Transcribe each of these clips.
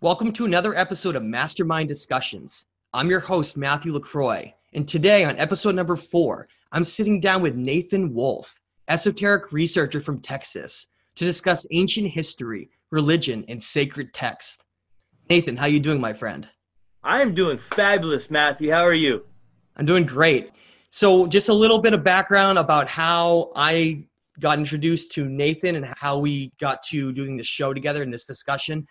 Welcome to another episode of Mastermind Discussions. I'm your host, Matthew LaCroix, and today on episode number four, I'm sitting down with Nathan Wolf, esoteric researcher from Texas, to discuss ancient history, religion, and sacred texts. Nathan, how are you doing, my friend? I am doing fabulous, Matthew. How are you? I'm doing great. So, just a little bit of background about how I got introduced to Nathan and how we got to doing the show together in this discussion.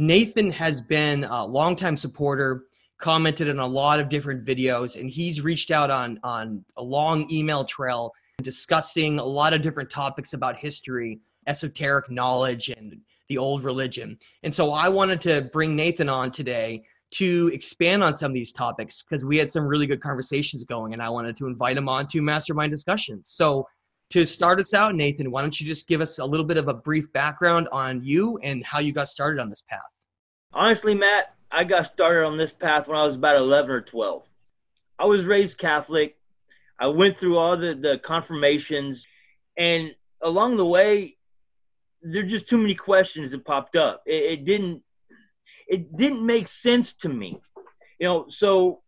Nathan has been a longtime supporter, commented on a lot of different videos, and he's reached out on, on a long email trail discussing a lot of different topics about history, esoteric knowledge, and the old religion. And so I wanted to bring Nathan on today to expand on some of these topics because we had some really good conversations going, and I wanted to invite him on to mastermind discussions. So to start us out, Nathan, why don't you just give us a little bit of a brief background on you and how you got started on this path? Honestly, Matt, I got started on this path when I was about 11 or 12. I was raised Catholic. I went through all the, the confirmations, and along the way, there are just too many questions that popped up. It, it didn't it didn't make sense to me, you know. So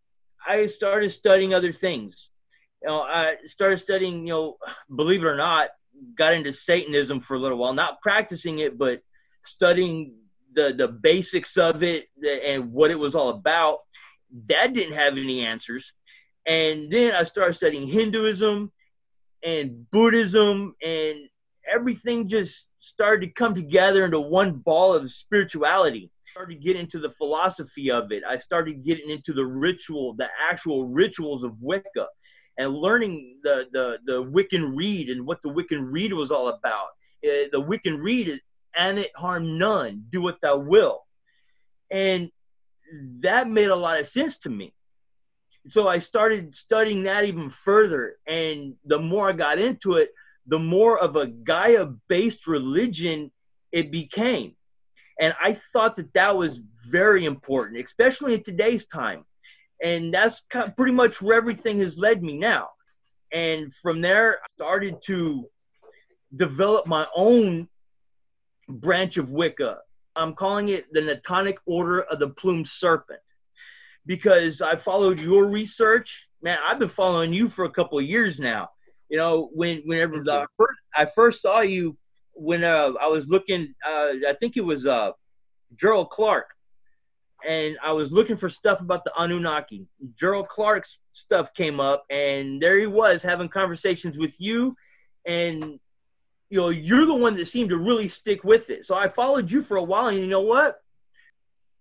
I started studying other things you know, I started studying, you know, believe it or not, got into Satanism for a little while, not practicing it, but studying the the basics of it and what it was all about. That didn't have any answers. And then I started studying Hinduism and Buddhism and everything just started to come together into one ball of spirituality. Started to get into the philosophy of it. I started getting into the ritual, the actual rituals of Wicca and learning the the the Wiccan Rede and what the Wiccan Rede was all about. Uh, the Wiccan Rede is "and it harm none, do what thou will," and that made a lot of sense to me. So I started studying that even further, and the more I got into it, the more of a Gaia-based religion it became. And I thought that that was very important, especially in today's time and that's kind of pretty much where everything has led me now. And from there, I started to develop my own branch of Wicca. I'm calling it the Natonic Order of the Plumed Serpent because I followed your research. Man, I've been following you for a couple of years now. You know, when whenever the, first, I first saw you, when uh, I was looking, uh, I think it was uh, Gerald Clark and I was looking for stuff about the Anunnaki. Gerald Clark's stuff came up, and there he was having conversations with you, and you know you're the one that seemed to really stick with it. So I followed you for a while, and you know what?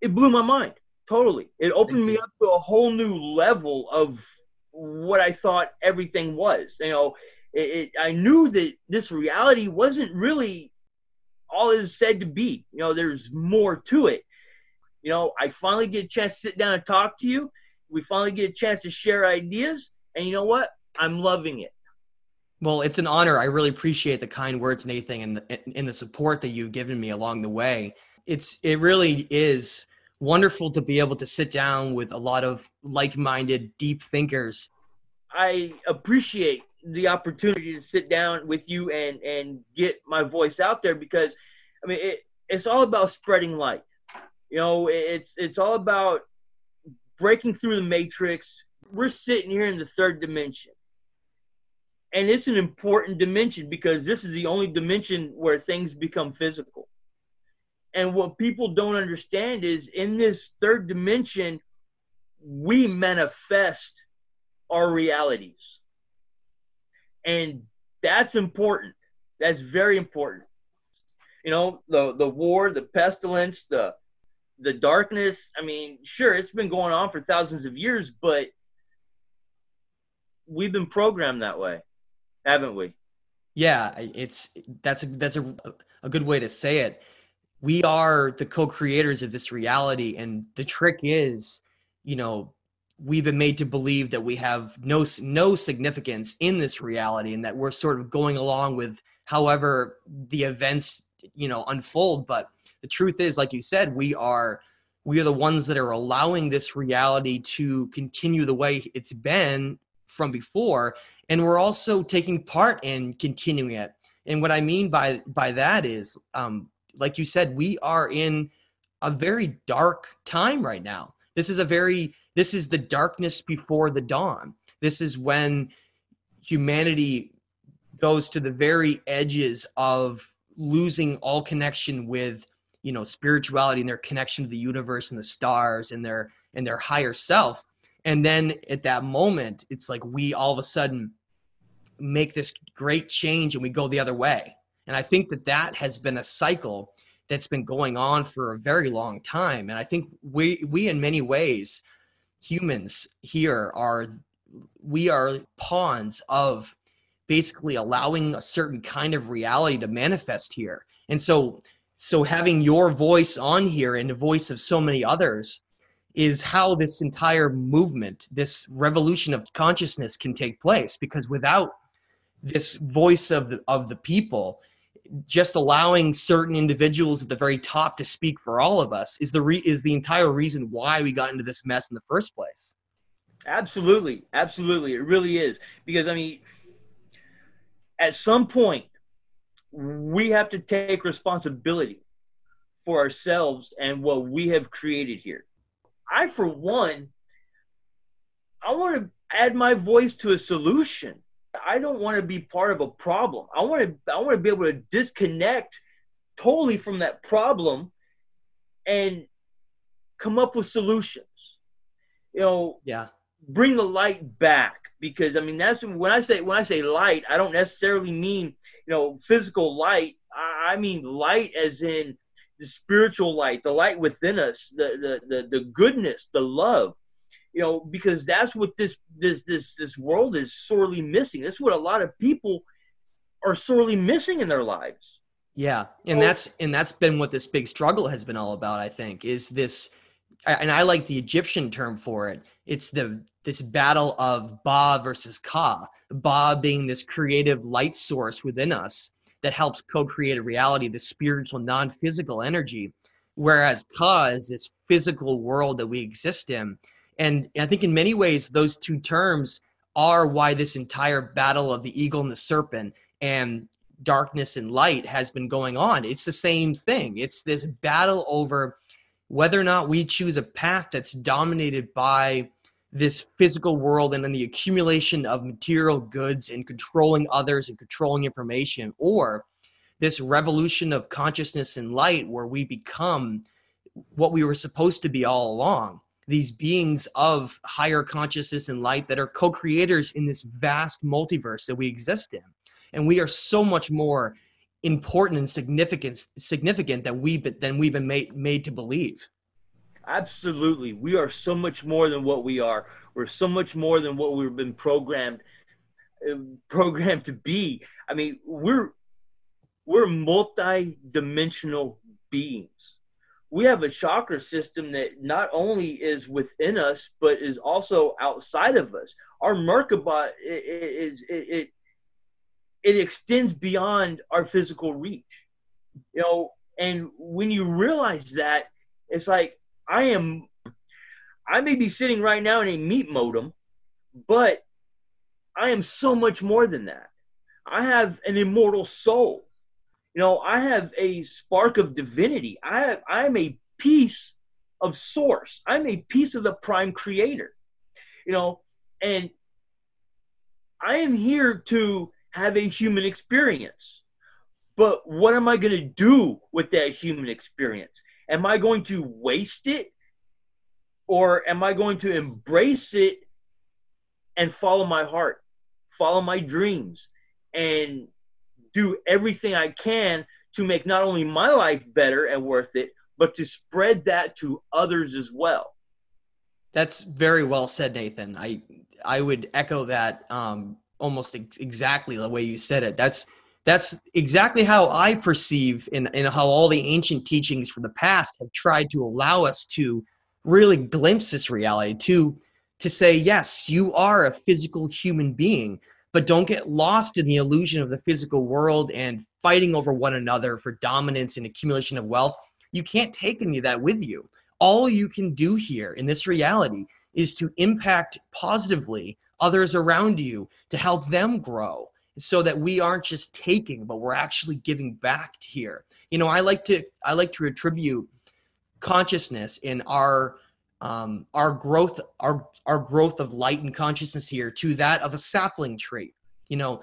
It blew my mind totally. It opened me up to a whole new level of what I thought everything was. You know, it, it, I knew that this reality wasn't really all it is said to be. You know, there's more to it you know, I finally get a chance to sit down and talk to you. We finally get a chance to share ideas. And you know what? I'm loving it. Well, it's an honor. I really appreciate the kind words, Nathan, and the, and the support that you've given me along the way. It's it really is wonderful to be able to sit down with a lot of like-minded, deep thinkers. I appreciate the opportunity to sit down with you and and get my voice out there because, I mean, it, it's all about spreading light. You know, it's it's all about breaking through the matrix. We're sitting here in the third dimension. And it's an important dimension because this is the only dimension where things become physical. And what people don't understand is in this third dimension, we manifest our realities. And that's important. That's very important. You know, the the war, the pestilence, the the darkness, I mean, sure, it's been going on for thousands of years, but we've been programmed that way, haven't we? Yeah, it's that's a that's a a good way to say it. We are the co-creators of this reality, and the trick is, you know, we've been made to believe that we have no no significance in this reality, and that we're sort of going along with however the events you know unfold, but the truth is like you said we are we are the ones that are allowing this reality to continue the way it's been from before and we're also taking part in continuing it and what i mean by by that is um, like you said we are in a very dark time right now. This is a very this is the darkness before the dawn. This is when humanity goes to the very edges of losing all connection with you know spirituality and their connection to the universe and the stars and their and their higher self. And then at that moment it's like we all of a sudden make this great change and we go the other way. And i think that that has been a cycle that's been going on for a very long time. And i think we we in many ways humans here are we are pawns of basically allowing a certain kind of reality to manifest here. And so so having your voice on here and the voice of so many others is how this entire movement this revolution of consciousness can take place. Because without this voice of the, of the people just allowing certain individuals at the very top to speak for all of us is the re- is the entire reason why we got into this mess in the first place. Absolutely. Absolutely. It really is. Because i mean at some point we have to take responsibility for ourselves and what we have created here. I, for one, I want to add my voice to a solution. I don't want to be part of a problem. I want to I want to be able to disconnect totally from that problem and come up with solutions. You know, yeah. Bring the light back because I mean that's when I say when I say light, I don't necessarily mean you know physical light. I, I mean light as in the spiritual light, the light within us, the the the, the goodness, the love. You know, because that's what this this this this world is sorely missing. That's what a lot of people are sorely missing in their lives. Yeah, and that's and that's been what this big struggle has been all about. I think is this, and I like the Egyptian term for it. It's the this battle of Ba versus Ka. Ba being this creative light source within us that helps co-create a reality, the spiritual, non-physical energy, whereas Ka is this physical world that we exist in. And I think in many ways, those two terms are why this entire battle of the eagle and the serpent and darkness and light has been going on. It's the same thing. It's this battle over whether or not we choose a path that's dominated by this physical world and then the accumulation of material goods and controlling others and controlling information or this revolution of consciousness and light where we become what we were supposed to be all along. These beings of higher consciousness and light that are co-creators in this vast multiverse that we exist in. And we are so much more important and significant significant than we than we've been made made to believe Absolutely. We are so much more than what we are. We're so much more than what we've been programmed uh, programmed to be. I mean, we're we're multi-dimensional beings. We have a chakra system that not only is within us but is also outside of us. Our Merkaba is it, it it extends beyond our physical reach. You know, and when you realize that, it's like I am I may be sitting right now in a meat modem, but I am so much more than that. I have an immortal soul. You know, I have a spark of divinity. I have, I am a piece of source. I'm a piece of the prime creator. You know, and I am here to have a human experience. But what am I going to do with that human experience? Am I going to waste it? Or am I going to embrace it and follow my heart, follow my dreams, and do everything I can to make not only my life better and worth it, but to spread that to others as well? That's very well said, Nathan. I I would echo that um, almost ex- exactly the way you said it. That's that's exactly how I perceive and, how all the ancient teachings from the past have tried to allow us to really glimpse this reality, to to say, yes, you are a physical human being, but don't get lost in the illusion of the physical world and fighting over one another for dominance and accumulation of wealth. You can't take any of that with you. All you can do here in this reality is to impact positively others around you to help them grow so that we aren't just taking but we're actually giving back here. You know i like to i like to attribute consciousness in our um, our growth our our growth of light and consciousness here to that of a sapling tree. You know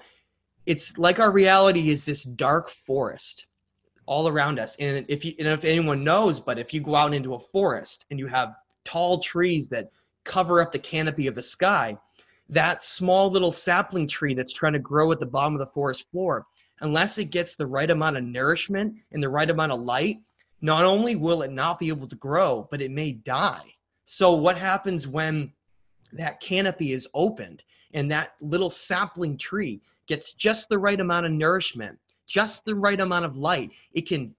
it's like our reality is this dark forest all around us. And if you and if anyone knows but if you go out into a forest and you have tall trees that cover up the canopy of the sky that small little sapling tree that's trying to grow at the bottom of the forest floor unless it gets the right amount of nourishment and the right amount of light not only will it not be able to grow but it may die so, what happens when that canopy is opened and that little sapling tree gets just the right amount of nourishment, just the right amount of light? It can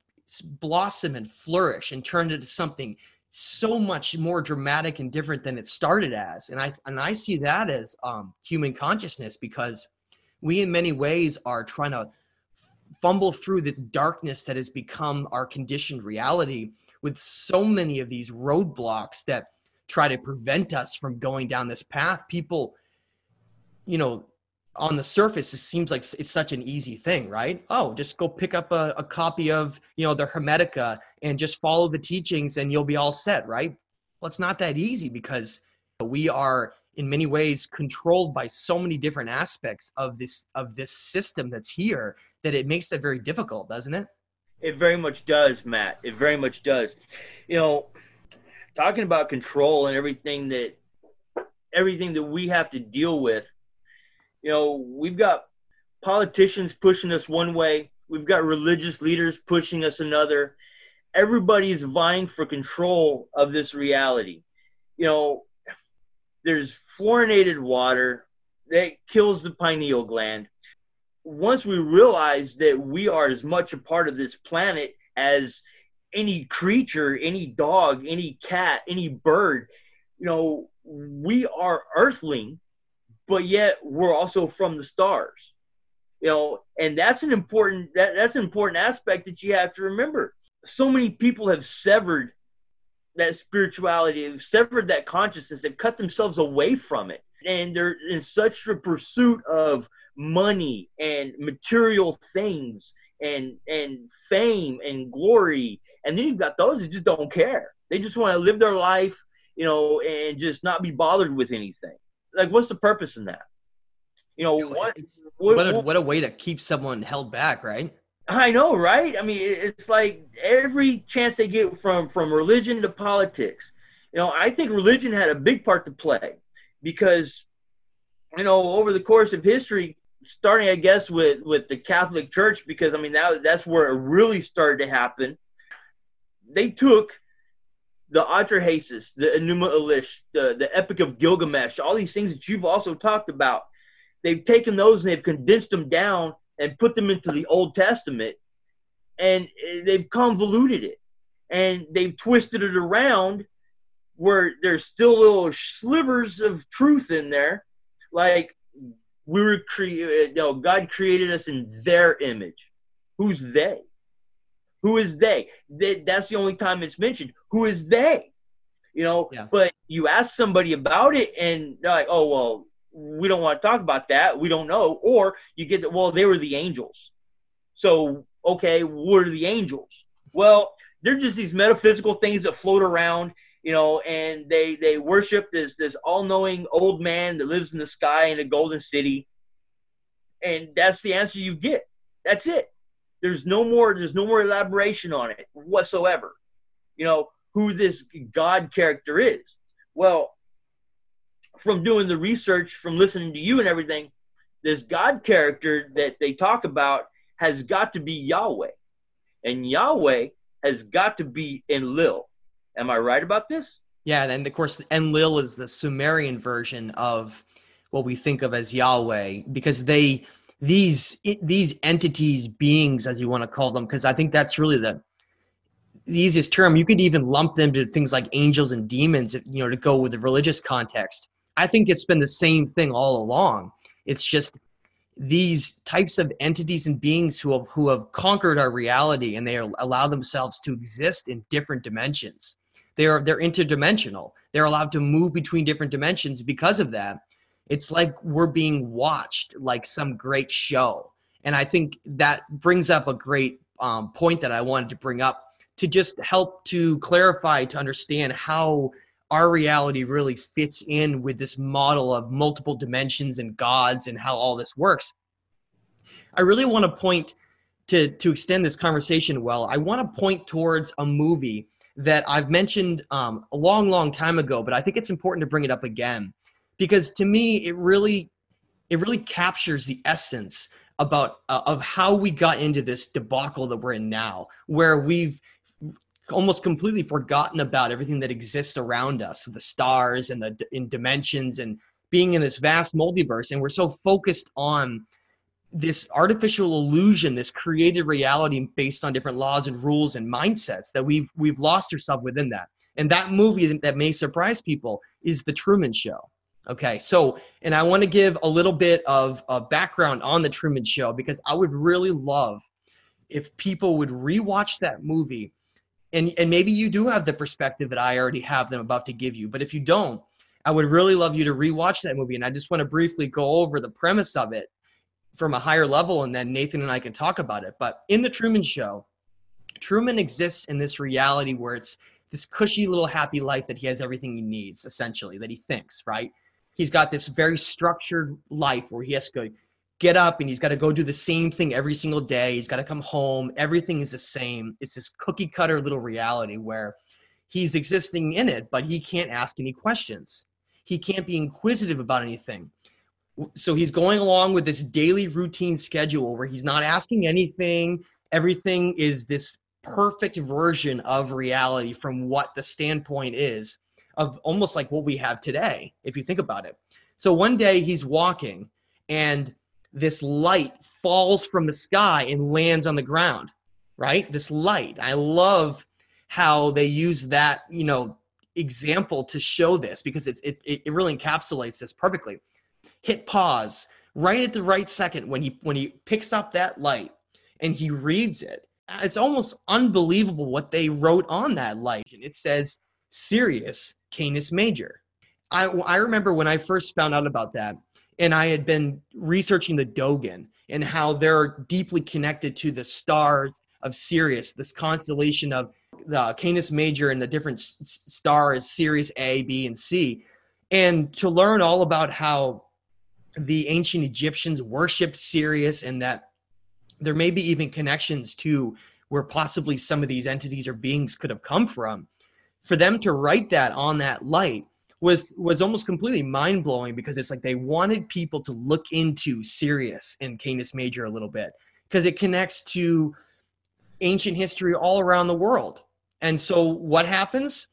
blossom and flourish and turn into something so much more dramatic and different than it started as. And I and I see that as um, human consciousness because we, in many ways, are trying to fumble through this darkness that has become our conditioned reality with so many of these roadblocks that try to prevent us from going down this path people you know on the surface it seems like it's such an easy thing right oh just go pick up a, a copy of you know the hermetica and just follow the teachings and you'll be all set right well it's not that easy because we are in many ways controlled by so many different aspects of this of this system that's here that it makes it very difficult doesn't it it very much does matt it very much does you know talking about control and everything that everything that we have to deal with. You know, we've got politicians pushing us one way, we've got religious leaders pushing us another. Everybody's vying for control of this reality. You know, there's fluorinated water that kills the pineal gland. Once we realize that we are as much a part of this planet as any creature, any dog, any cat, any bird. You know, we are earthling, but yet we're also from the stars. You know, and that's an important that, that's an important aspect that you have to remember. So many people have severed that spirituality, have severed that consciousness, they've cut themselves away from it. And they're in such a pursuit of money and material things and and fame and glory. And then you've got those that just don't care. They just want to live their life you know and just not be bothered with anything. Like what's the purpose in that? You know what what, what, a, what a way to keep someone held back right i know right i mean it's like every chance they get from from religion to politics you know i think religion had a big part to play because you know over the course of history starting, I guess, with with the Catholic Church because I mean that that's where it really started to happen. They took the Atrahasis, the Enuma Elish, the the Epic of Gilgamesh, all these things that you've also talked about. They've taken those and they've condensed them down and put them into the Old Testament, and they've convoluted it and they've twisted it around where there's still little slivers of truth in there, like we were created, you uh, know, God created us in their image. Who's they? Who is they? they? That's the only time it's mentioned. Who is they? You know, yeah. but you ask somebody about it and they're like, oh, well, we don't want to talk about that. We don't know. Or you get, well, they were the angels. So, okay, what are the angels? Well, they're just these metaphysical things that float around you know, and they they worship this this all knowing old man that lives in the sky in a golden city, and that's the answer you get. That's it. There's no more. There's no more elaboration on it whatsoever. You know who this God character is. Well, from doing the research, from listening to you and everything, this God character that they talk about has got to be Yahweh, and Yahweh has got to be Enlil Am I right about this? Yeah, and of course, Enlil is the Sumerian version of what we think of as Yahweh, because they these these entities, beings, as you want to call them, because I think that's really the the easiest term. You could even lump them to things like angels and demons, you know, to go with the religious context. I think it's been the same thing all along. It's just these types of entities and beings who have who have conquered our reality and they allow themselves to exist in different dimensions they're they're interdimensional. They're allowed to move between different dimensions because of that. It's like we're being watched like some great show. And I think that brings up a great um, point that I wanted to bring up to just help to clarify to understand how our reality really fits in with this model of multiple dimensions and gods and how all this works. I really want to point to to extend this conversation well. I want to point towards a movie that I've mentioned um, a long, long time ago, but I think it's important to bring it up again because to me, it really it really captures the essence about uh, of how we got into this debacle that we're in now, where we've almost completely forgotten about everything that exists around us, the stars and the in dimensions and being in this vast multiverse, and we're so focused on this artificial illusion, this created reality based on different laws and rules and mindsets that we've we've lost ourselves within that. And that movie that may surprise people is The Truman Show. Okay, so and I want to give a little bit of a background on The Truman Show because I would really love if people would rewatch that movie and and maybe you do have the perspective that I already have them about to give you, but if you don't, I would really love you to rewatch that movie and I just want to briefly go over the premise of it from a higher level and then Nathan and I can talk about it. But in the Truman Show, Truman exists in this reality where it's this cushy little happy life that he has everything he needs, essentially, that he thinks, right? He's got this very structured life where he has to get up and he's got to go do the same thing every single day. He's got to come home. Everything is the same. It's this cookie cutter little reality where he's existing in it, but he can't ask any questions. He can't be inquisitive about anything so he's going along with this daily routine schedule where he's not asking anything everything is this perfect version of reality from what the standpoint is of almost like what we have today if you think about it so one day he's walking and this light falls from the sky and lands on the ground right? This light. I love how they use that you know example to show this because it, it, it really encapsulates this perfectly. Hit pause right at the right second when he when he picks up that light and he reads it. It's almost unbelievable what they wrote on that light. And it says sirius canis major. I i remember when i first found out about that and i had been researching the dogon and how they're deeply connected to the stars of sirius this constellation of the canis major and the different stars sirius a b and c and to learn all about how the ancient Egyptians worshipped Sirius and that there may be even connections to where possibly some of these entities or beings could have come from. For them to write that on that light was was almost completely mind blowing because it's like they wanted people to look into Sirius and Canis Major a little bit because it connects to ancient history all around the world. And so what happens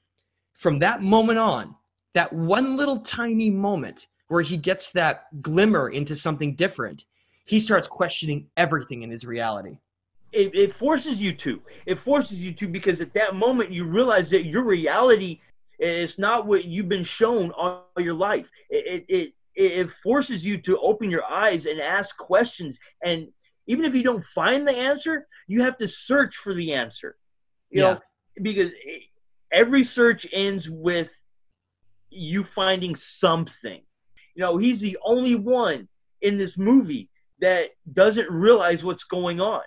from that moment on, that one little tiny moment where he gets that glimmer into something different, he starts questioning everything in his reality. It, it forces you to. It forces you to because at that moment you realize that your reality is not what you've been shown all your life. It, it, it, it forces you to open your eyes and ask questions. And even if you don't find the answer, you have to search for the answer. You yeah. know, because every search ends with you finding something. You know, he's the only one in this movie that doesn't realize what's going on.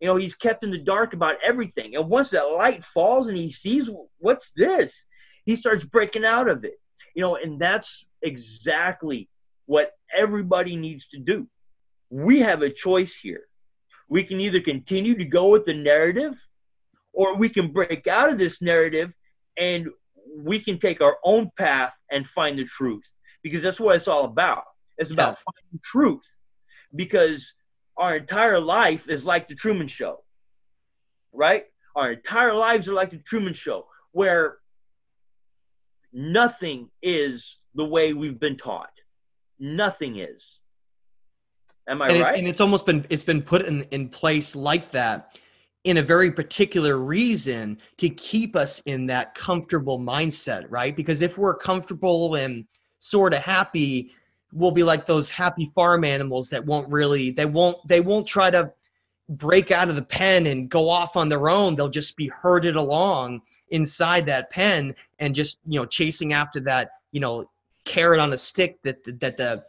You know, he's kept in the dark about everything. And once that light falls and he sees what's this, he starts breaking out of it. You know, and that's exactly what everybody needs to do. We have a choice here. We can either continue to go with the narrative or we can break out of this narrative and we can take our own path and find the truth because that's what it's all about. It's about yeah. finding truth because our entire life is like the Truman Show, right? Our entire lives are like the Truman Show, where nothing is the way we've been taught. Nothing is. Am I and right? and it's almost been it's been put in, in place like that in a very particular reason to keep us in that comfortable mindset, right? Because if we're comfortable and sort of happy we'll be like those happy farm animals that won't really they won't they won't try to break out of the pen and go off on their own they'll just be herded along inside that pen and just you know chasing after that you know carrot on a stick that that the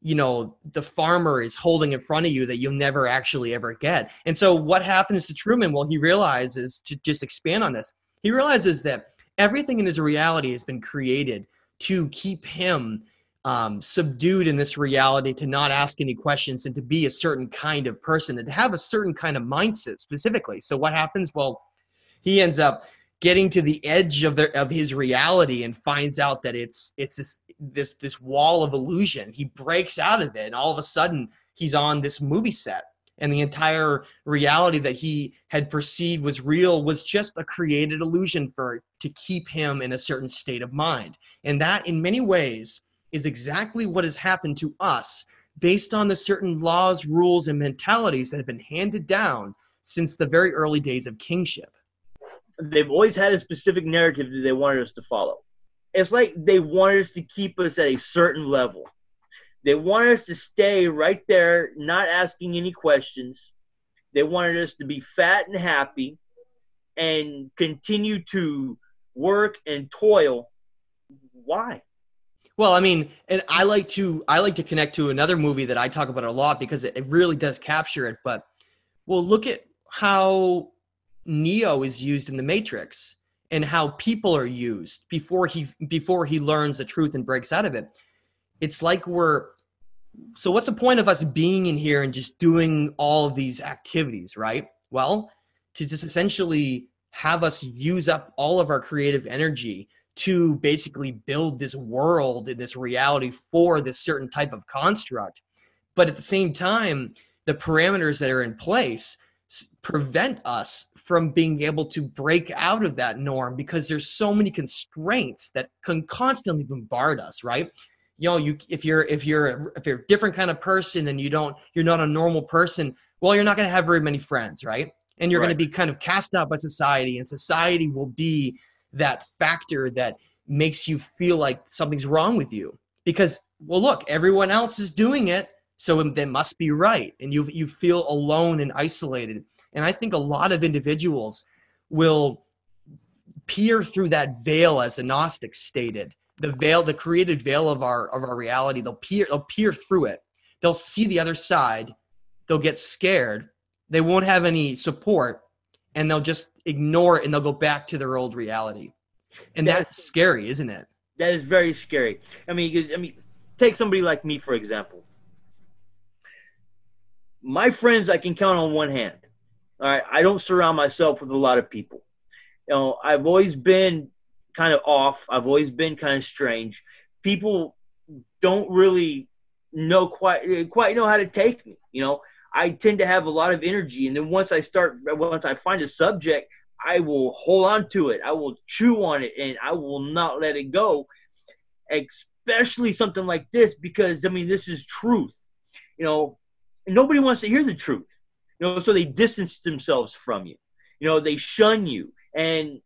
you know the farmer is holding in front of you that you'll never actually ever get. And so what happens to truman? Well he realizes to just expand on this he realizes that everything in his reality has been created to keep him um, subdued in this reality to not ask any questions and to be a certain kind of person and to have a certain kind of mindset specifically. So what happens? Well he ends up getting to the edge of the, of his reality and finds out that it's it's this this this wall of illusion. He breaks out of it, and all of a sudden he's on this movie set, and the entire reality that he had perceived was real was just a created illusion for to keep him in a certain state of mind. And that, in many ways, is exactly what has happened to us based on the certain laws, rules, and mentalities that have been handed down since the very early days of kingship they've always had a specific narrative that they wanted us to follow. It's like they wanted us to keep us at a certain level. They wanted us to stay right there, not asking any questions. They wanted us to be fat and happy and continue to work and toil. Why? Well, I mean, and I like to I like to connect to another movie that I talk about a lot because it, it really does capture it. But well, look at how Neo is used in the Matrix and how people are used before he before he learns the truth and breaks out of it. It's like we're so what's the point of us being in here and just doing all of these activities, right? Well, to just essentially have us use up all of our creative energy to basically build this world and this reality for this certain type of construct. But at the same time, the parameters that are in place prevent us from being able to break out of that norm because there's so many constraints that can constantly bombard us right? You know you if you're if you're if you're a different kind of person and you don't you're not a normal person well you're not going to have very many friends right? And you're right. going to be kind of cast out by society and society will be that factor that makes you feel like something's wrong with you. Because well look everyone else is doing it so they must be right and you you feel alone and isolated and I think a lot of individuals will peer through that veil, as the Gnostics stated, the veil, the created veil of our of our reality. They'll peer, they'll peer through it. They'll see the other side. They'll get scared. They won't have any support, and they'll just ignore it, and they'll go back to their old reality. And that's, that's scary, isn't it? That is very scary. I mean, I mean, take somebody like me for example. My friends, I can count on one hand. All right, I don't surround myself with a lot of people. You know, I've always been kind of off. I've always been kind of strange. People don't really know quite quite know how to take me. You know, I tend to have a lot of energy, and then once I start, once I find a subject, I will hold on to it. I will chew on it, and I will not let it go. Especially something like this, because I mean, this is truth. You know, nobody wants to hear the truth. You know, so they distance themselves from you. You know, they shun you. And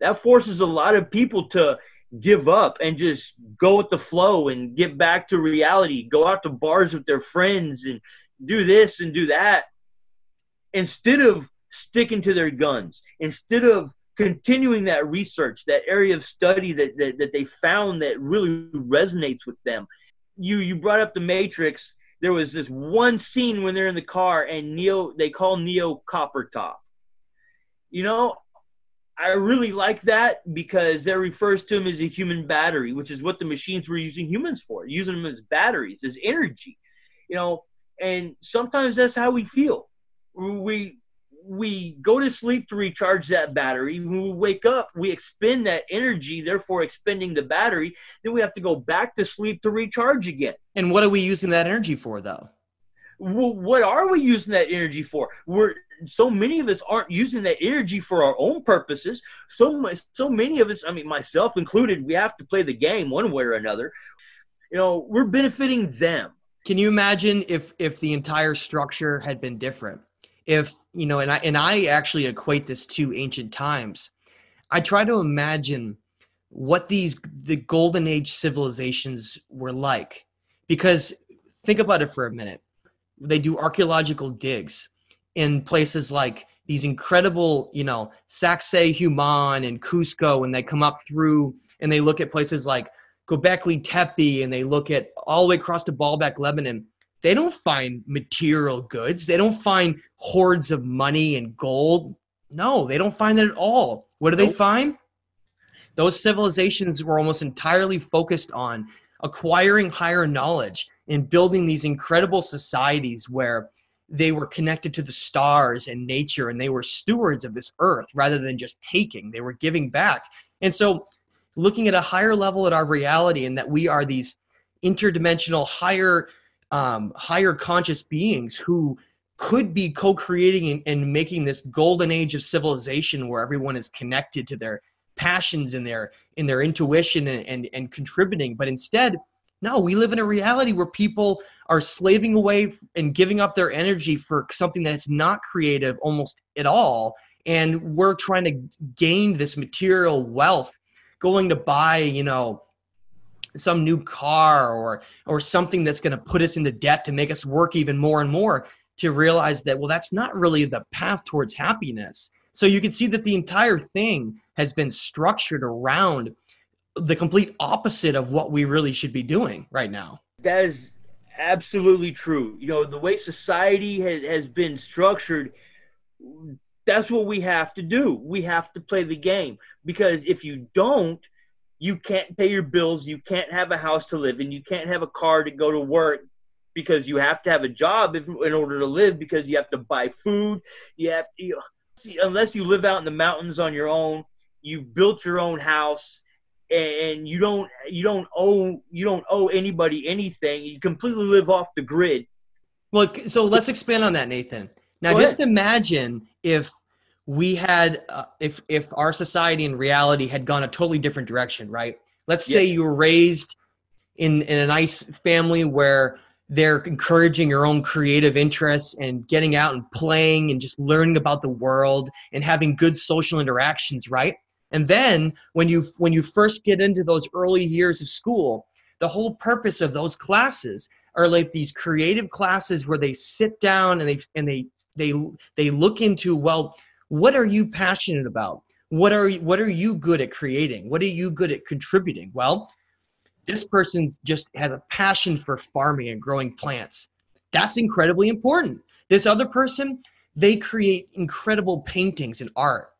that forces a lot of people to give up and just go with the flow and get back to reality, go out to bars with their friends and do this and do that instead of sticking to their guns, instead of continuing that research, that area of study that, that, that they found that really resonates with them. You you brought up the Matrix there was this one scene when they're in the car and Neo they call Neo Copper Top. You know, I really like that because that refers to him as a human battery, which is what the machines were using humans for, using them as batteries, as energy. You know, and sometimes that's how we feel. We we go to sleep to recharge that battery. When we wake up, we expend that energy, therefore expending the battery. Then we have to go back to sleep to recharge again. And what are we using that energy for, though? Well, what are we using that energy for? We're so many of us aren't using that energy for our own purposes. So so many of us, I mean, myself included, we have to play the game one way or another. You know, we're benefiting them. Can you imagine if if the entire structure had been different? If you know and i and i actually equate this to ancient times. I try to imagine what these the golden age civilizations were like. Because think about it for a minute. They do archaeological digs in places like these incredible you know Sacsayhuaman and cusco and they come up through and they look at places like Göbekli Tepe and they look at all the way across to Baalbek, Lebanon, they don't find material goods. They don't find hordes of money and gold. No, they don't find that at all. What do nope. they find? Those civilizations were almost entirely focused on acquiring higher knowledge and building these incredible societies where they were connected to the stars and nature and they were stewards of this earth rather than just taking they were giving back and so looking at a higher level at our reality and that we are these interdimensional higher um, higher conscious beings who could be co-creating and, and making this golden age of civilization where everyone is connected to their passions and their in their intuition and, and, and contributing. But instead no we live in a reality where people are slaving away and giving up their energy for something that's not creative almost at all. And we're trying to gain this material wealth going to buy, you know, some new car or or something that's going to put us into debt to make us work even more and more to realize that well that's not really the path towards happiness. So you can see that the entire thing has been structured around the complete opposite of what we really should be doing right now. That is absolutely true. You know the way society has, has been structured that's what we have to do. We have to play the game because if you don't, you can't pay your bills, you can't have a house to live in, you can't have a car to go to work because you have to have a job if, in order to live because you have to buy food. You have you, unless you live out in the mountains on your own, you built your own house and you don't you don't owe you don't owe anybody anything. You completely live off the grid. Well, so let's expand on that, Nathan. Now, just imagine if we had, uh, if if our society and reality had gone a totally different direction, right? Let's say you were raised in in a nice family where they're encouraging your own creative interests and getting out and playing and just learning about the world and having good social interactions, right? And then when you when you first get into those early years of school, the whole purpose of those classes are like these creative classes where they sit down and they and they they they look into well what are you passionate about? What are what are you good at creating? What are you good at contributing? Well this person just has a passion for farming and growing plants. That's incredibly important. This other person they create incredible paintings and art.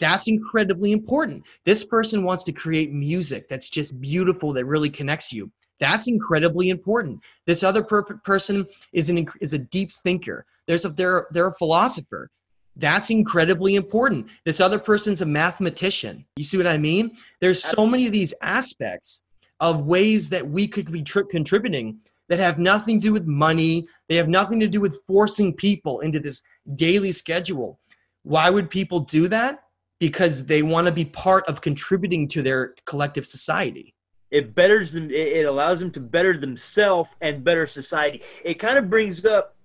That's incredibly important. This person wants to create music that's just beautiful that really connects you. That's incredibly important. This other per- person is an is a deep thinker. There's a they're they're a philosopher. That's incredibly important. This other person's a mathematician. You see what I mean? There's so many of these aspects of ways that we could be tri- contributing that have nothing to do with money. They have nothing to do with forcing people into this daily schedule. Why would people do that? Because they want to be part of contributing to their collective society it betters them it allows them to better themselves and better society it kind of brings up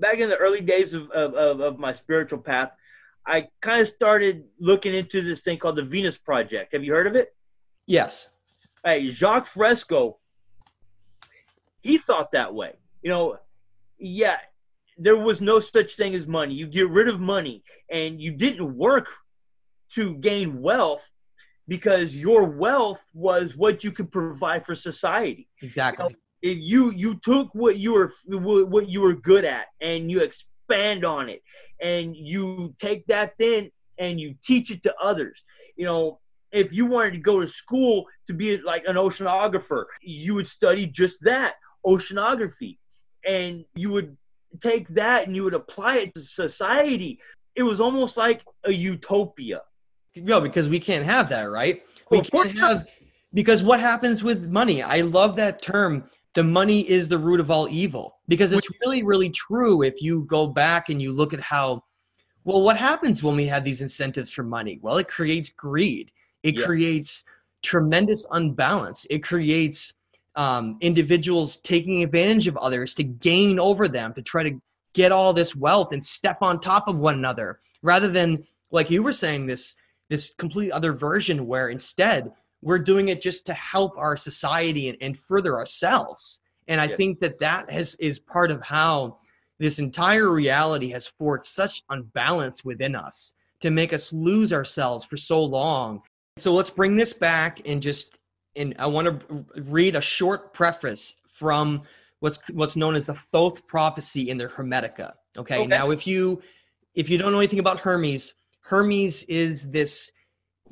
back in the early days of, of, of my spiritual path i kind of started looking into this thing called the venus project. Have you heard of it? Yes. Hey jacques fresco he thought that way. You know yeah there was no such thing as money. You get rid of money and you didn't work to gain wealth because your wealth was what you could provide for society. Exactly. You, know, you you took what you were what you were good at and you expand on it and you take that then and you teach it to others. You know, if you wanted to go to school to be like an oceanographer, you would study just that, oceanography. And you would take that and you would apply it to society. It was almost like a utopia no, because we can't have that, right? We can't have because what happens with money? I love that term. The money is the root of all evil because it's really, really true. If you go back and you look at how, well, what happens when we have these incentives for money? Well, it creates greed. It yeah. creates tremendous unbalance. It creates um, individuals taking advantage of others to gain over them to try to get all this wealth and step on top of one another rather than like you were saying this this complete other version where instead we're doing it just to help our society and, and further ourselves and i think that that has is part of how this entire reality has forced such unbalance within us to make us lose ourselves for so long so let's bring this back and just and I want to read a short preface from what's what's known as the Thoth prophecy in the Hermetica. Okay? okay. Now, if you if you don't know anything about Hermes, Hermes is this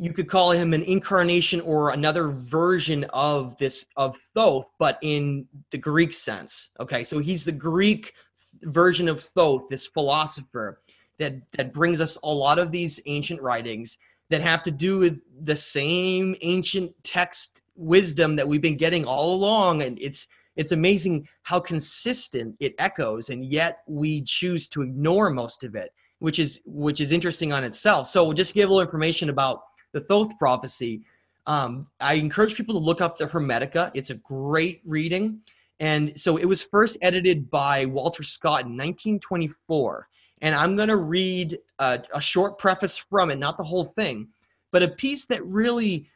you could call him an incarnation or another version of this of Thoth, but in the Greek sense. Okay, so he's the Greek version of Thoth, this philosopher that that brings us a lot of these ancient writings that have to do with the same ancient text wisdom that we've been getting all along, and it's it's amazing how consistent it echoes, and yet we choose to ignore most of it which is which is interesting on itself. So just give a little information about the Thoth prophecy. Um, I encourage people to look up the Hermetica. It's a great reading. And so it was first edited by Walter Scott in 1924. And I'm going to read a, a short preface from it, not the whole thing, but a piece that really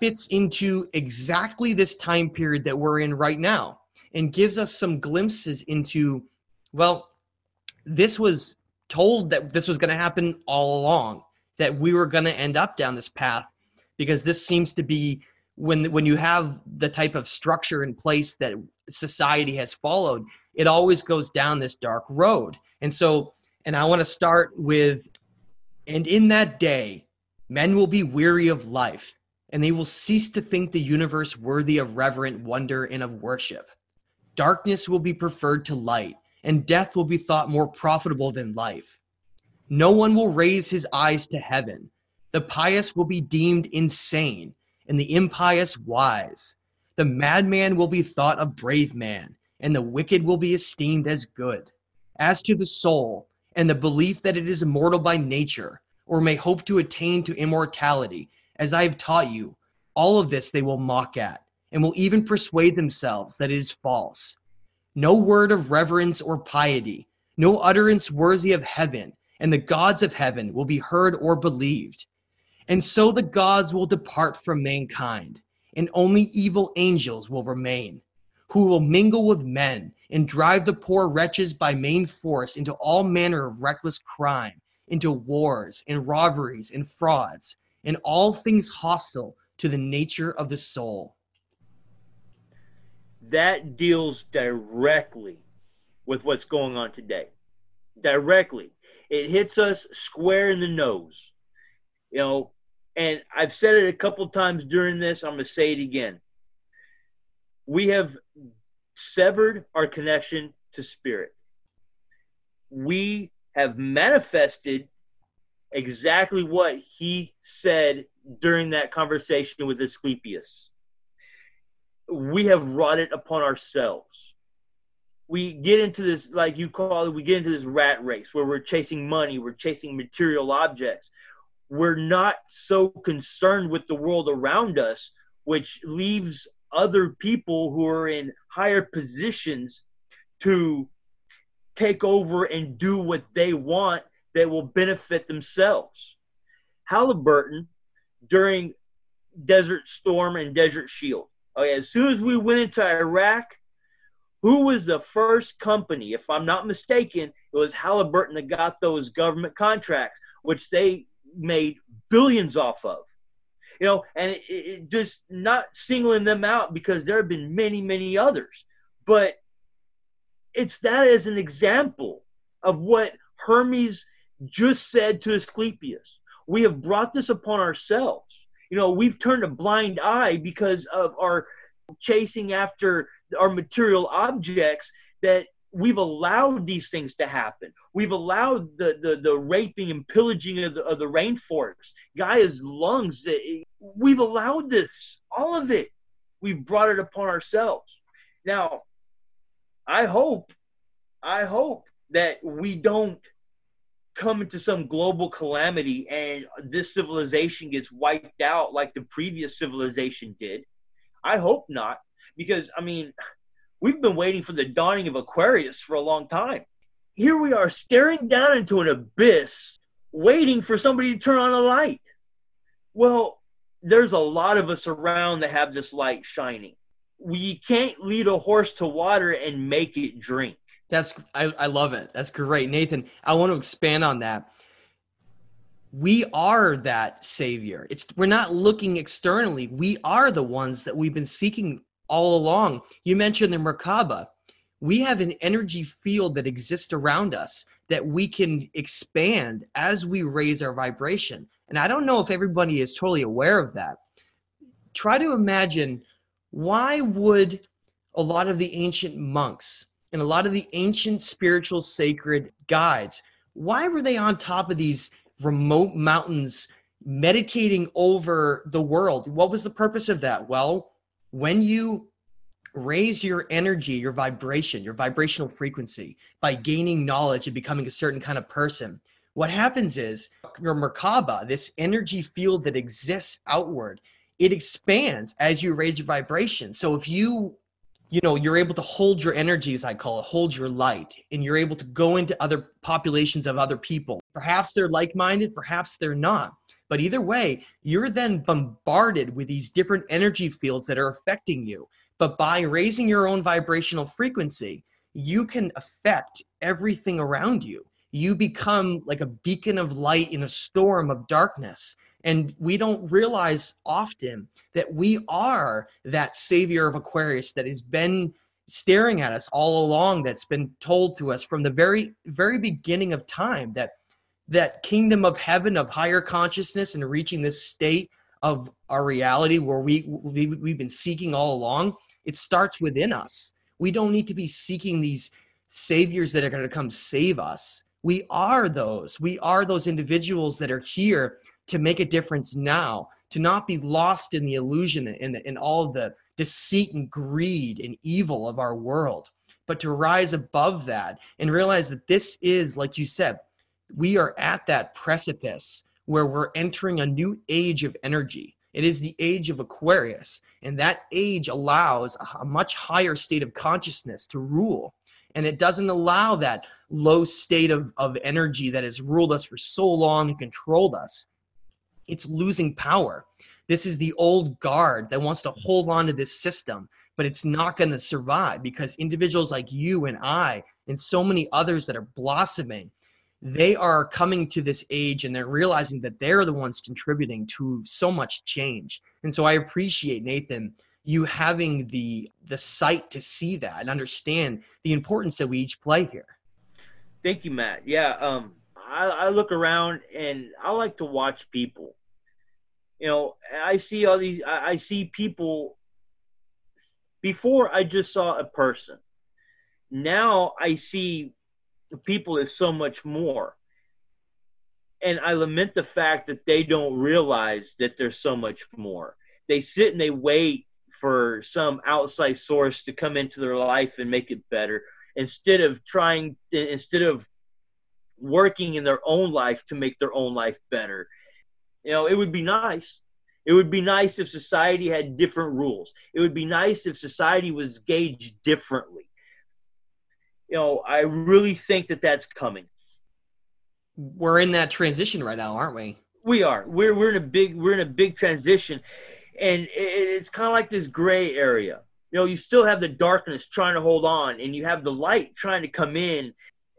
fits into exactly this time period that we're in right now and gives us some glimpses into, well, this was told that this was going to happen all along, that we were going to end up down this path, because this seems to be when when you have the type of structure in place that society has followed, it always goes down this dark road. And so, and I want to start with, and in that day, men will be weary of life, and they will cease to think the universe worthy of reverent wonder and of worship. Darkness will be preferred to light and death will be thought more profitable than life. No one will raise his eyes to heaven. The pious will be deemed insane, and the impious wise. The madman will be thought a brave man, and the wicked will be esteemed as good. As to the soul, and the belief that it is immortal by nature, or may hope to attain to immortality, as I have taught you, all of this they will mock at, and will even persuade themselves that it is false no word of reverence or piety, no utterance worthy of heaven, and the gods of heaven will be heard or believed. And so the gods will depart from mankind, and only evil angels will remain, who will mingle with men and drive the poor wretches by main force into all manner of reckless crime, into wars and robberies and frauds, and all things hostile to the nature of the soul that deals directly with what's going on today. Directly. It hits us square in the nose. You know, and I've said it a couple times during this, I'm going to say it again. We have severed our connection to spirit. We have manifested exactly what he said during that conversation with Asclepius we have wrought it upon ourselves. We get into this, like you call it, we get into this rat race where we're chasing money, we're chasing material objects. We're not so concerned with the world around us, which leaves other people who are in higher positions to take over and do what they want that will benefit themselves. Halliburton, during Desert Storm and Desert Shield, Okay, as soon as we went into Iraq, who was the first company? If I'm not mistaken, it was Halliburton that got those government contracts, which they made billions off of. You know, and it, it just not singling them out because there have been many, many others, but it's that as an example of what Hermes just said to Asclepius. We have brought this upon ourselves you know we've turned a blind eye because of our chasing after our material objects that we've allowed these things to happen. We've allowed the, the, the raping and pillaging of the, of the rainforest, Gaia's lungs. We've allowed this, all of it. We've brought it upon ourselves. Now, I hope, I hope that we don't come into some global calamity and this civilization gets wiped out like the previous civilization did. I hope not, because I mean, we've been waiting for the dawning of Aquarius for a long time. Here we are staring down into an abyss, waiting for somebody to turn on a light. Well, there's a lot of us around that have this light shining. We can't lead a horse to water and make it drink. That's I, I love it. That's great, Nathan. I want to expand on that. we are that savior. It's we're not looking externally. We are the ones that we've been seeking all along. You mentioned the Merkaba. We have an energy field that exists around us that we can expand as we raise our vibration. And I don't know if everybody is totally aware of that. Try to imagine why would a lot of the ancient monks and a lot of the ancient spiritual sacred guides why were they on top of these remote mountains meditating over the world. What was the purpose of that? Well, when you raise your energy, your vibration, your vibrational frequency by gaining knowledge and becoming a certain kind of person, what happens is your Merkaba, this energy field that exists outward, it expands as you raise your vibration. So if you you know you're able to hold your energy as i call it hold your light and you're able to go into other populations of other people perhaps they're like-minded perhaps they're not but either way you're then bombarded with these different energy fields that are affecting you. But by raising your own vibrational frequency you can affect everything around you. You become like a beacon of light in a storm of darkness. And we don't realize often that we are that savior of Aquarius that has been staring at us all along, that's been told to us from the very, very beginning of time that that kingdom of heaven of higher consciousness and reaching this state of our reality where we, we we've been seeking all along it starts within us. We don't need to be seeking these saviors that are going to come save us. We are those. We are those individuals that are here to make a difference now, to not be lost in the illusion and, in all the deceit and greed and evil of our world, but to rise above that and realize that this is, like you said, we are at that precipice where we're entering a new age of energy. It is the age of Aquarius, and that age allows a much higher state of consciousness to rule. And it doesn't allow that low state of, of energy that has ruled us for so long and controlled us it's losing power. This is the old guard that wants to hold on to this system, but it's not going to survive because individuals like you and I and so many others that are blossoming, they are coming to this age and they're realizing that they're the ones contributing to so much change. And so I appreciate Nathan you having the the sight to see that and understand the importance that we each play here. Thank you, Matt. Yeah, um, I, I look around and I like to watch people. You know, I see all these. I, I see people. Before I just saw a person. Now I see the people is so much more. And I lament the fact that they don't realize that there's so much more. They sit and they wait for some outside source to come into their life and make it better instead of trying instead of working in their own life to make their own life better. You know, it would be nice. It would be nice if society had different rules. It would be nice if society was gauged differently. You know, I really think that that's coming. We're in that transition right now, aren't we? We are. We're we're in a big we're in a big transition, and it's kind of like this gray area. You know, you still have the darkness trying to hold on, and you have the light trying to come in,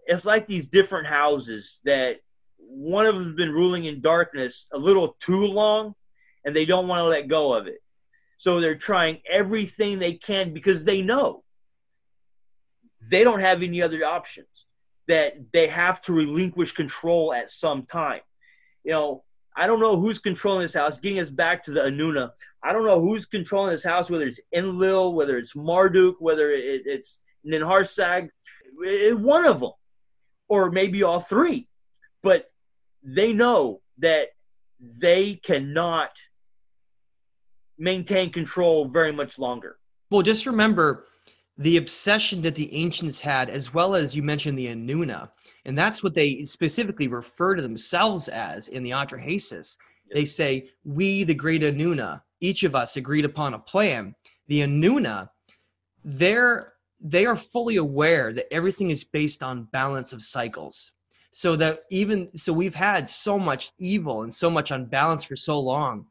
it's like these different houses that one of them's been ruling in darkness a little too long and they don't want to let go of it. So they're trying everything they can because they know they don't have any other options, that they have to relinquish control at some time. You know, I don't know who's controlling this house. Getting us back to the Anuna, I don't know who's controlling this house, whether it's Enlil, whether it's Marduk, whether it's Ninhursag, eh, one of them or maybe all three. But they know that they cannot maintain control very much longer. Well, just remember the obsession that the ancients had, as well as you mentioned the Anuna, and that's what they specifically refer to themselves as in the Atrahasis. They say, We, the great Anuna, each of us agreed upon a plan. The Anuna, they're they are fully aware that everything is based on balance of cycles so that even so we've had so much evil and so much unbalance for so long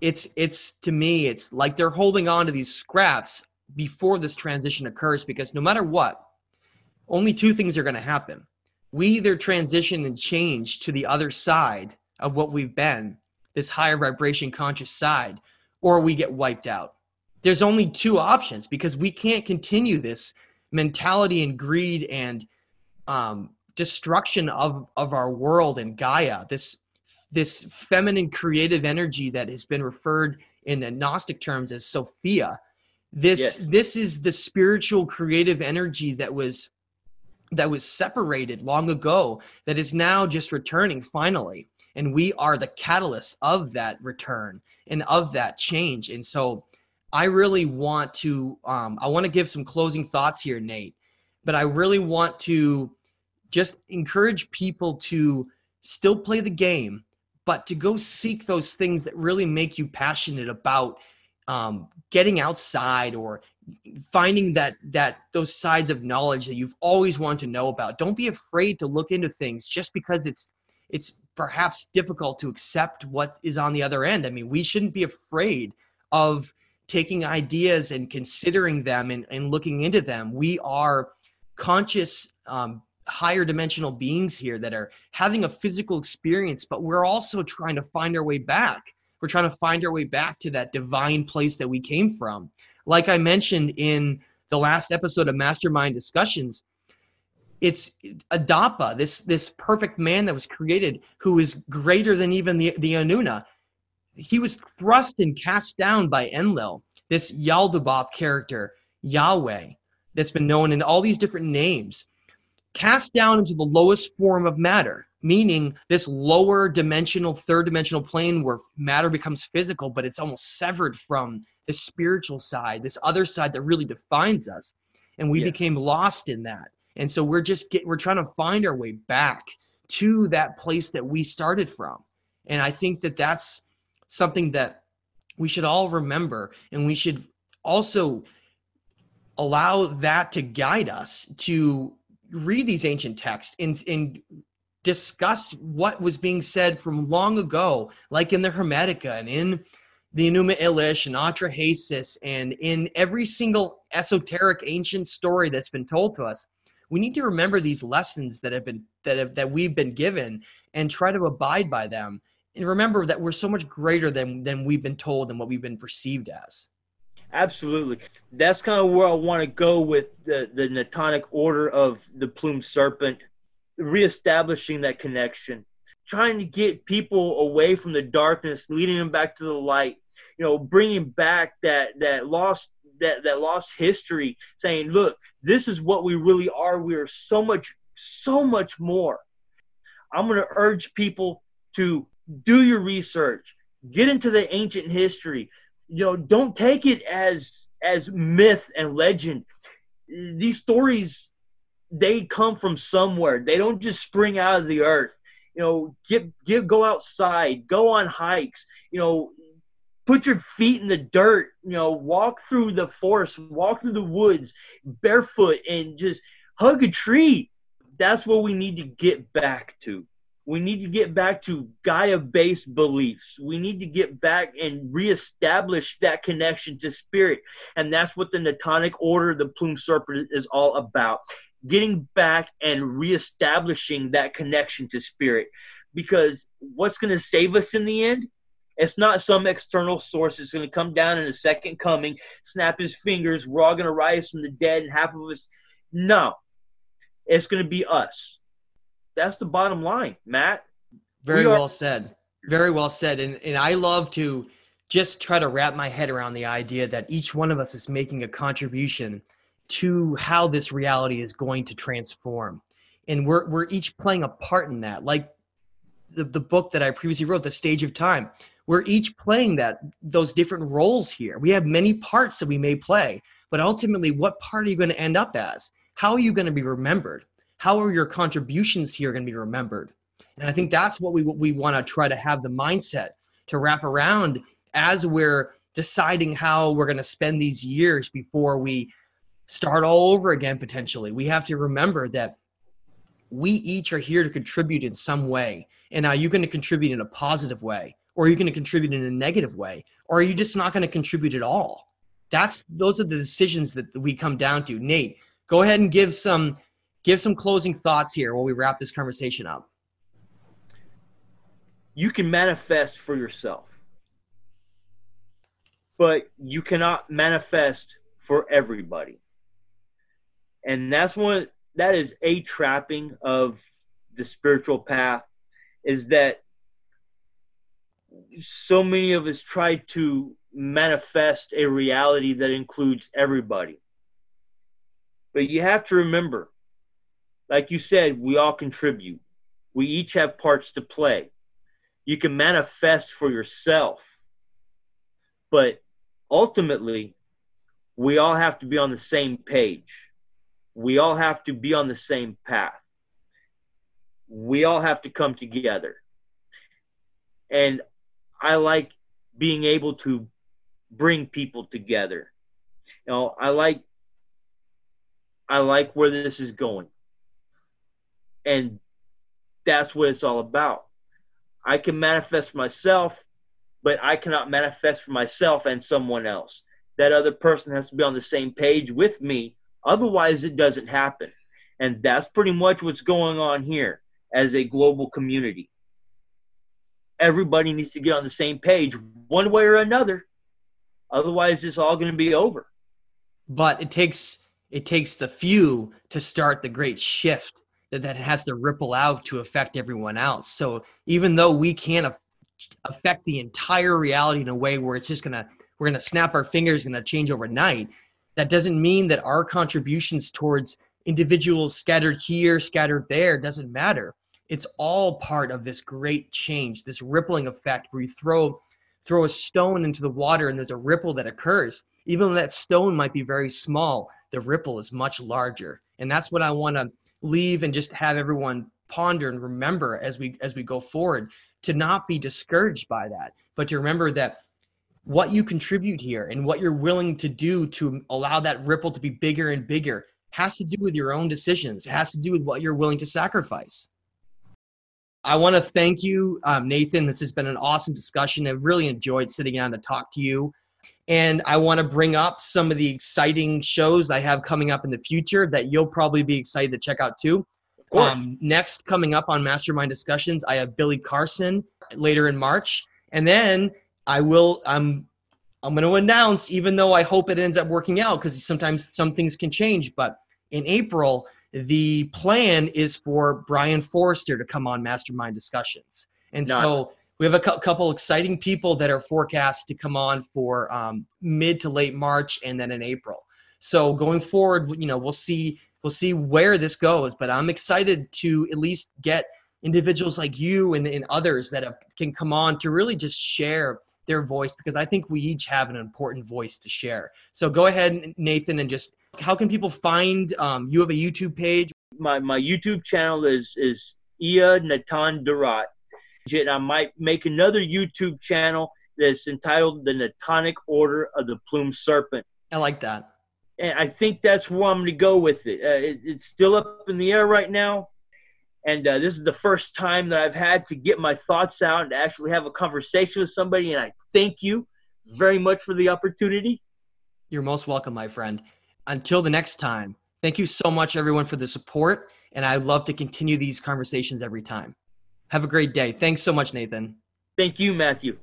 it's it's to me it's like they're holding on to these scraps before this transition occurs because no matter what only two things are going to happen we either transition and change to the other side of what we've been, this higher vibration conscious side, or we get wiped out. There's only two options because we can't continue this mentality and greed and um, destruction of, of our world and Gaia, this this feminine creative energy that has been referred in the Gnostic terms as Sophia. This yes. this is the spiritual creative energy that was that was separated long ago that is now just returning finally and we are the catalyst of that return and of that change and so i really want to um, i want to give some closing thoughts here nate but i really want to just encourage people to still play the game but to go seek those things that really make you passionate about um, getting outside or finding that that those sides of knowledge that you've always wanted to know about. Don't be afraid to look into things just because it's it's perhaps difficult to accept what is on the other end. I mean we shouldn't be afraid of taking ideas and considering them and, and looking into them. We are conscious um, higher dimensional beings here that are having a physical experience but we're also trying to find our way back we're trying to find our way back to that divine place that we came from. Like I mentioned in the last episode of Mastermind Discussions, it's Adapa, this this perfect man that was created, who is greater than even the the Anuna. He was thrust and cast down by Enlil, this Yaldabaoth character, Yahweh, that's been known in all these different names, cast down into the lowest form of matter, meaning this lower dimensional, third dimensional plane where matter becomes physical, but it's almost severed from the spiritual side, this other side that really defines us. And we yeah. became lost in that. And so we're just get, we're trying to find our way back to that place that we started from. And I think that that's something that we should all remember and we should also allow that to guide us to read these ancient texts and, and discuss what was being said from long ago, like in the Hermetica and in the Enuma Elish and Atrahasis, and in every single esoteric ancient story that's been told to us, we need to remember these lessons that have been that have that we've been given and try to abide by them. And remember that we're so much greater than than we've been told and what we've been perceived as. Absolutely. That's kind of where I want to go with the, the Natonic order of the plumed serpent, reestablishing that connection, trying to get people away from the darkness, leading them back to the light, you know, bringing back that that lost that that lost history, saying, "Look, this is what we really are. We are so much, so much more." I'm going to urge people to do your research, get into the ancient history. You know, don't take it as as myth and legend. These stories they come from somewhere. They don't just spring out of the earth. You know, get get go outside, go on hikes. You know, put your feet in the dirt, you know, walk through the forest, walk through the woods barefoot and just hug a tree. That's what we need to get back to. We need to get back to Gaia based beliefs. We need to get back and reestablish that connection to spirit. And that's what the Natonic Order, the Plume Serpent, is all about. Getting back and reestablishing that connection to spirit. Because what's going to save us in the end it's not some external source that's going to come down in a second coming, snap his fingers, we're all going to rise from the dead, and half of us. No, it's going to be us. That's the bottom line, Matt. Very we well are- said. Very well said. And, and I love to just try to wrap my head around the idea that each one of us is making a contribution to how this reality is going to transform. And we're, we're each playing a part in that. Like the, the book that I previously wrote, The Stage of Time we're each playing that those different roles here. We have many parts that we may play, but ultimately, what part are you going to end up as? How are you going to be remembered? How are your contributions here going to be remembered? And I think that's what we we want to try to have the mindset to wrap around as we're deciding how we're going to spend these years before we start all over again potentially. We have to remember that we each are here to contribute in some way. And are you going to contribute in a positive way? or are you going to contribute in a negative way or are you just not going to contribute at all that's those are the decisions that we come down to nate go ahead and give some give some closing thoughts here while we wrap this conversation up. You can manifest for yourself, but you cannot manifest for everybody. And that's one that is a trapping of the spiritual path is that so many of us try to manifest a reality that includes everybody. But you have to remember, like you said, we all contribute. We each have parts to play. You can manifest for yourself, but ultimately, we all have to be on the same page. We all have to be on the same path. We all have to come together. And I like being able to bring people together. You know, I like I like where this is going. And that's what it's all about. I can manifest myself, but I cannot manifest for myself and someone else. That other person has to be on the same page with me. Otherwise, it doesn't happen. And that's pretty much what's going on here as a global community everybody needs to get on the same page one way or another. Otherwise, it's all going to be over. But it takes it takes the few to start the great shift that that has to ripple out to affect everyone else. So even though we can't affect the entire reality in a way where it's just gonna we're gonna snap our fingers and gonna change overnight, that doesn't mean that our contributions towards individuals scattered here, scattered there doesn't matter it's all part of this great change, this rippling effect where you throw throw a stone into the water and there's a ripple that occurs. Even though that stone might be very small, the ripple is much larger. And that's what I want to leave and just have everyone ponder and remember as we as we go forward to not be discouraged by that, but to remember that what you contribute here and what you're willing to do to allow that ripple to be bigger and bigger has to do with your own decisions. It has to do with what you're willing to sacrifice. I want to thank you, um, Nathan. This has been an awesome discussion. I really enjoyed sitting down to talk to you. And I want to bring up some of the exciting shows I have coming up in the future that you'll probably be excited to check out too. Um, next, coming up on Mastermind Discussions, I have Billy Carson later in March. And then I will, I'm, I'm going to announce, even though I hope it ends up working out because sometimes some things can change, but in April, the plan is for Brien Foerster to come on Mastermind Discussions. And so we have a couple exciting people that are forecast to come on for um, mid to late March and then in April. So going forward, you know, we'll see we'll see where this goes. But I'm excited to at least get individuals like you and, and others that have, can come on to really just share their voice because I think we each have an important voice to share. So go ahead, Nathan, and just how can people find um, you have a YouTube page? My my YouTube channel is is EA-Nataan Daraat. And I might make another YouTube channel that's entitled The Natonic Order of the Plume Serpent. I like that. And I think that's where I'm going to go with it. Uh, it. It's still up in the air right now. And uh, this is the first time that I've had to get my thoughts out and actually have a conversation with somebody. And I thank you very much for the opportunity. You're most welcome, my friend. Until the next time, thank you so much, everyone, for the support. And I'd love to continue these conversations every time. Have a great day. Thanks so much, Nathan. Thank you, Matthew.